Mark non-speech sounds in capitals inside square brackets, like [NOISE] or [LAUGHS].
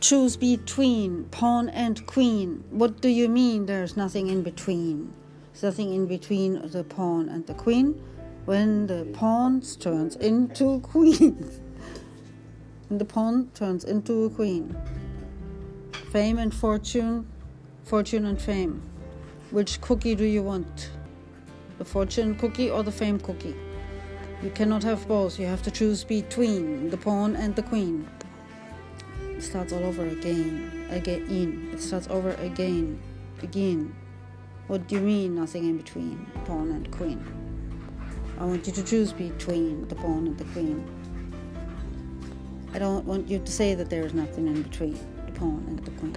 choose between pawn and queen. What do you mean there's nothing in between? There's nothing in between the pawn and the queen when the pawn turns into [LAUGHS] queen. when the pawn turns into a queen. Fame and fortune, fortune and fame. Which cookie do you want? The fortune cookie or the fame cookie? You cannot have both. You have to choose between the pawn and the queen. It starts all over again. Again. It starts over again. Again. What do you mean, nothing in between pawn and queen? I want you to choose between the pawn and the queen. I don't want you to say that there is nothing in between the pawn and the queen.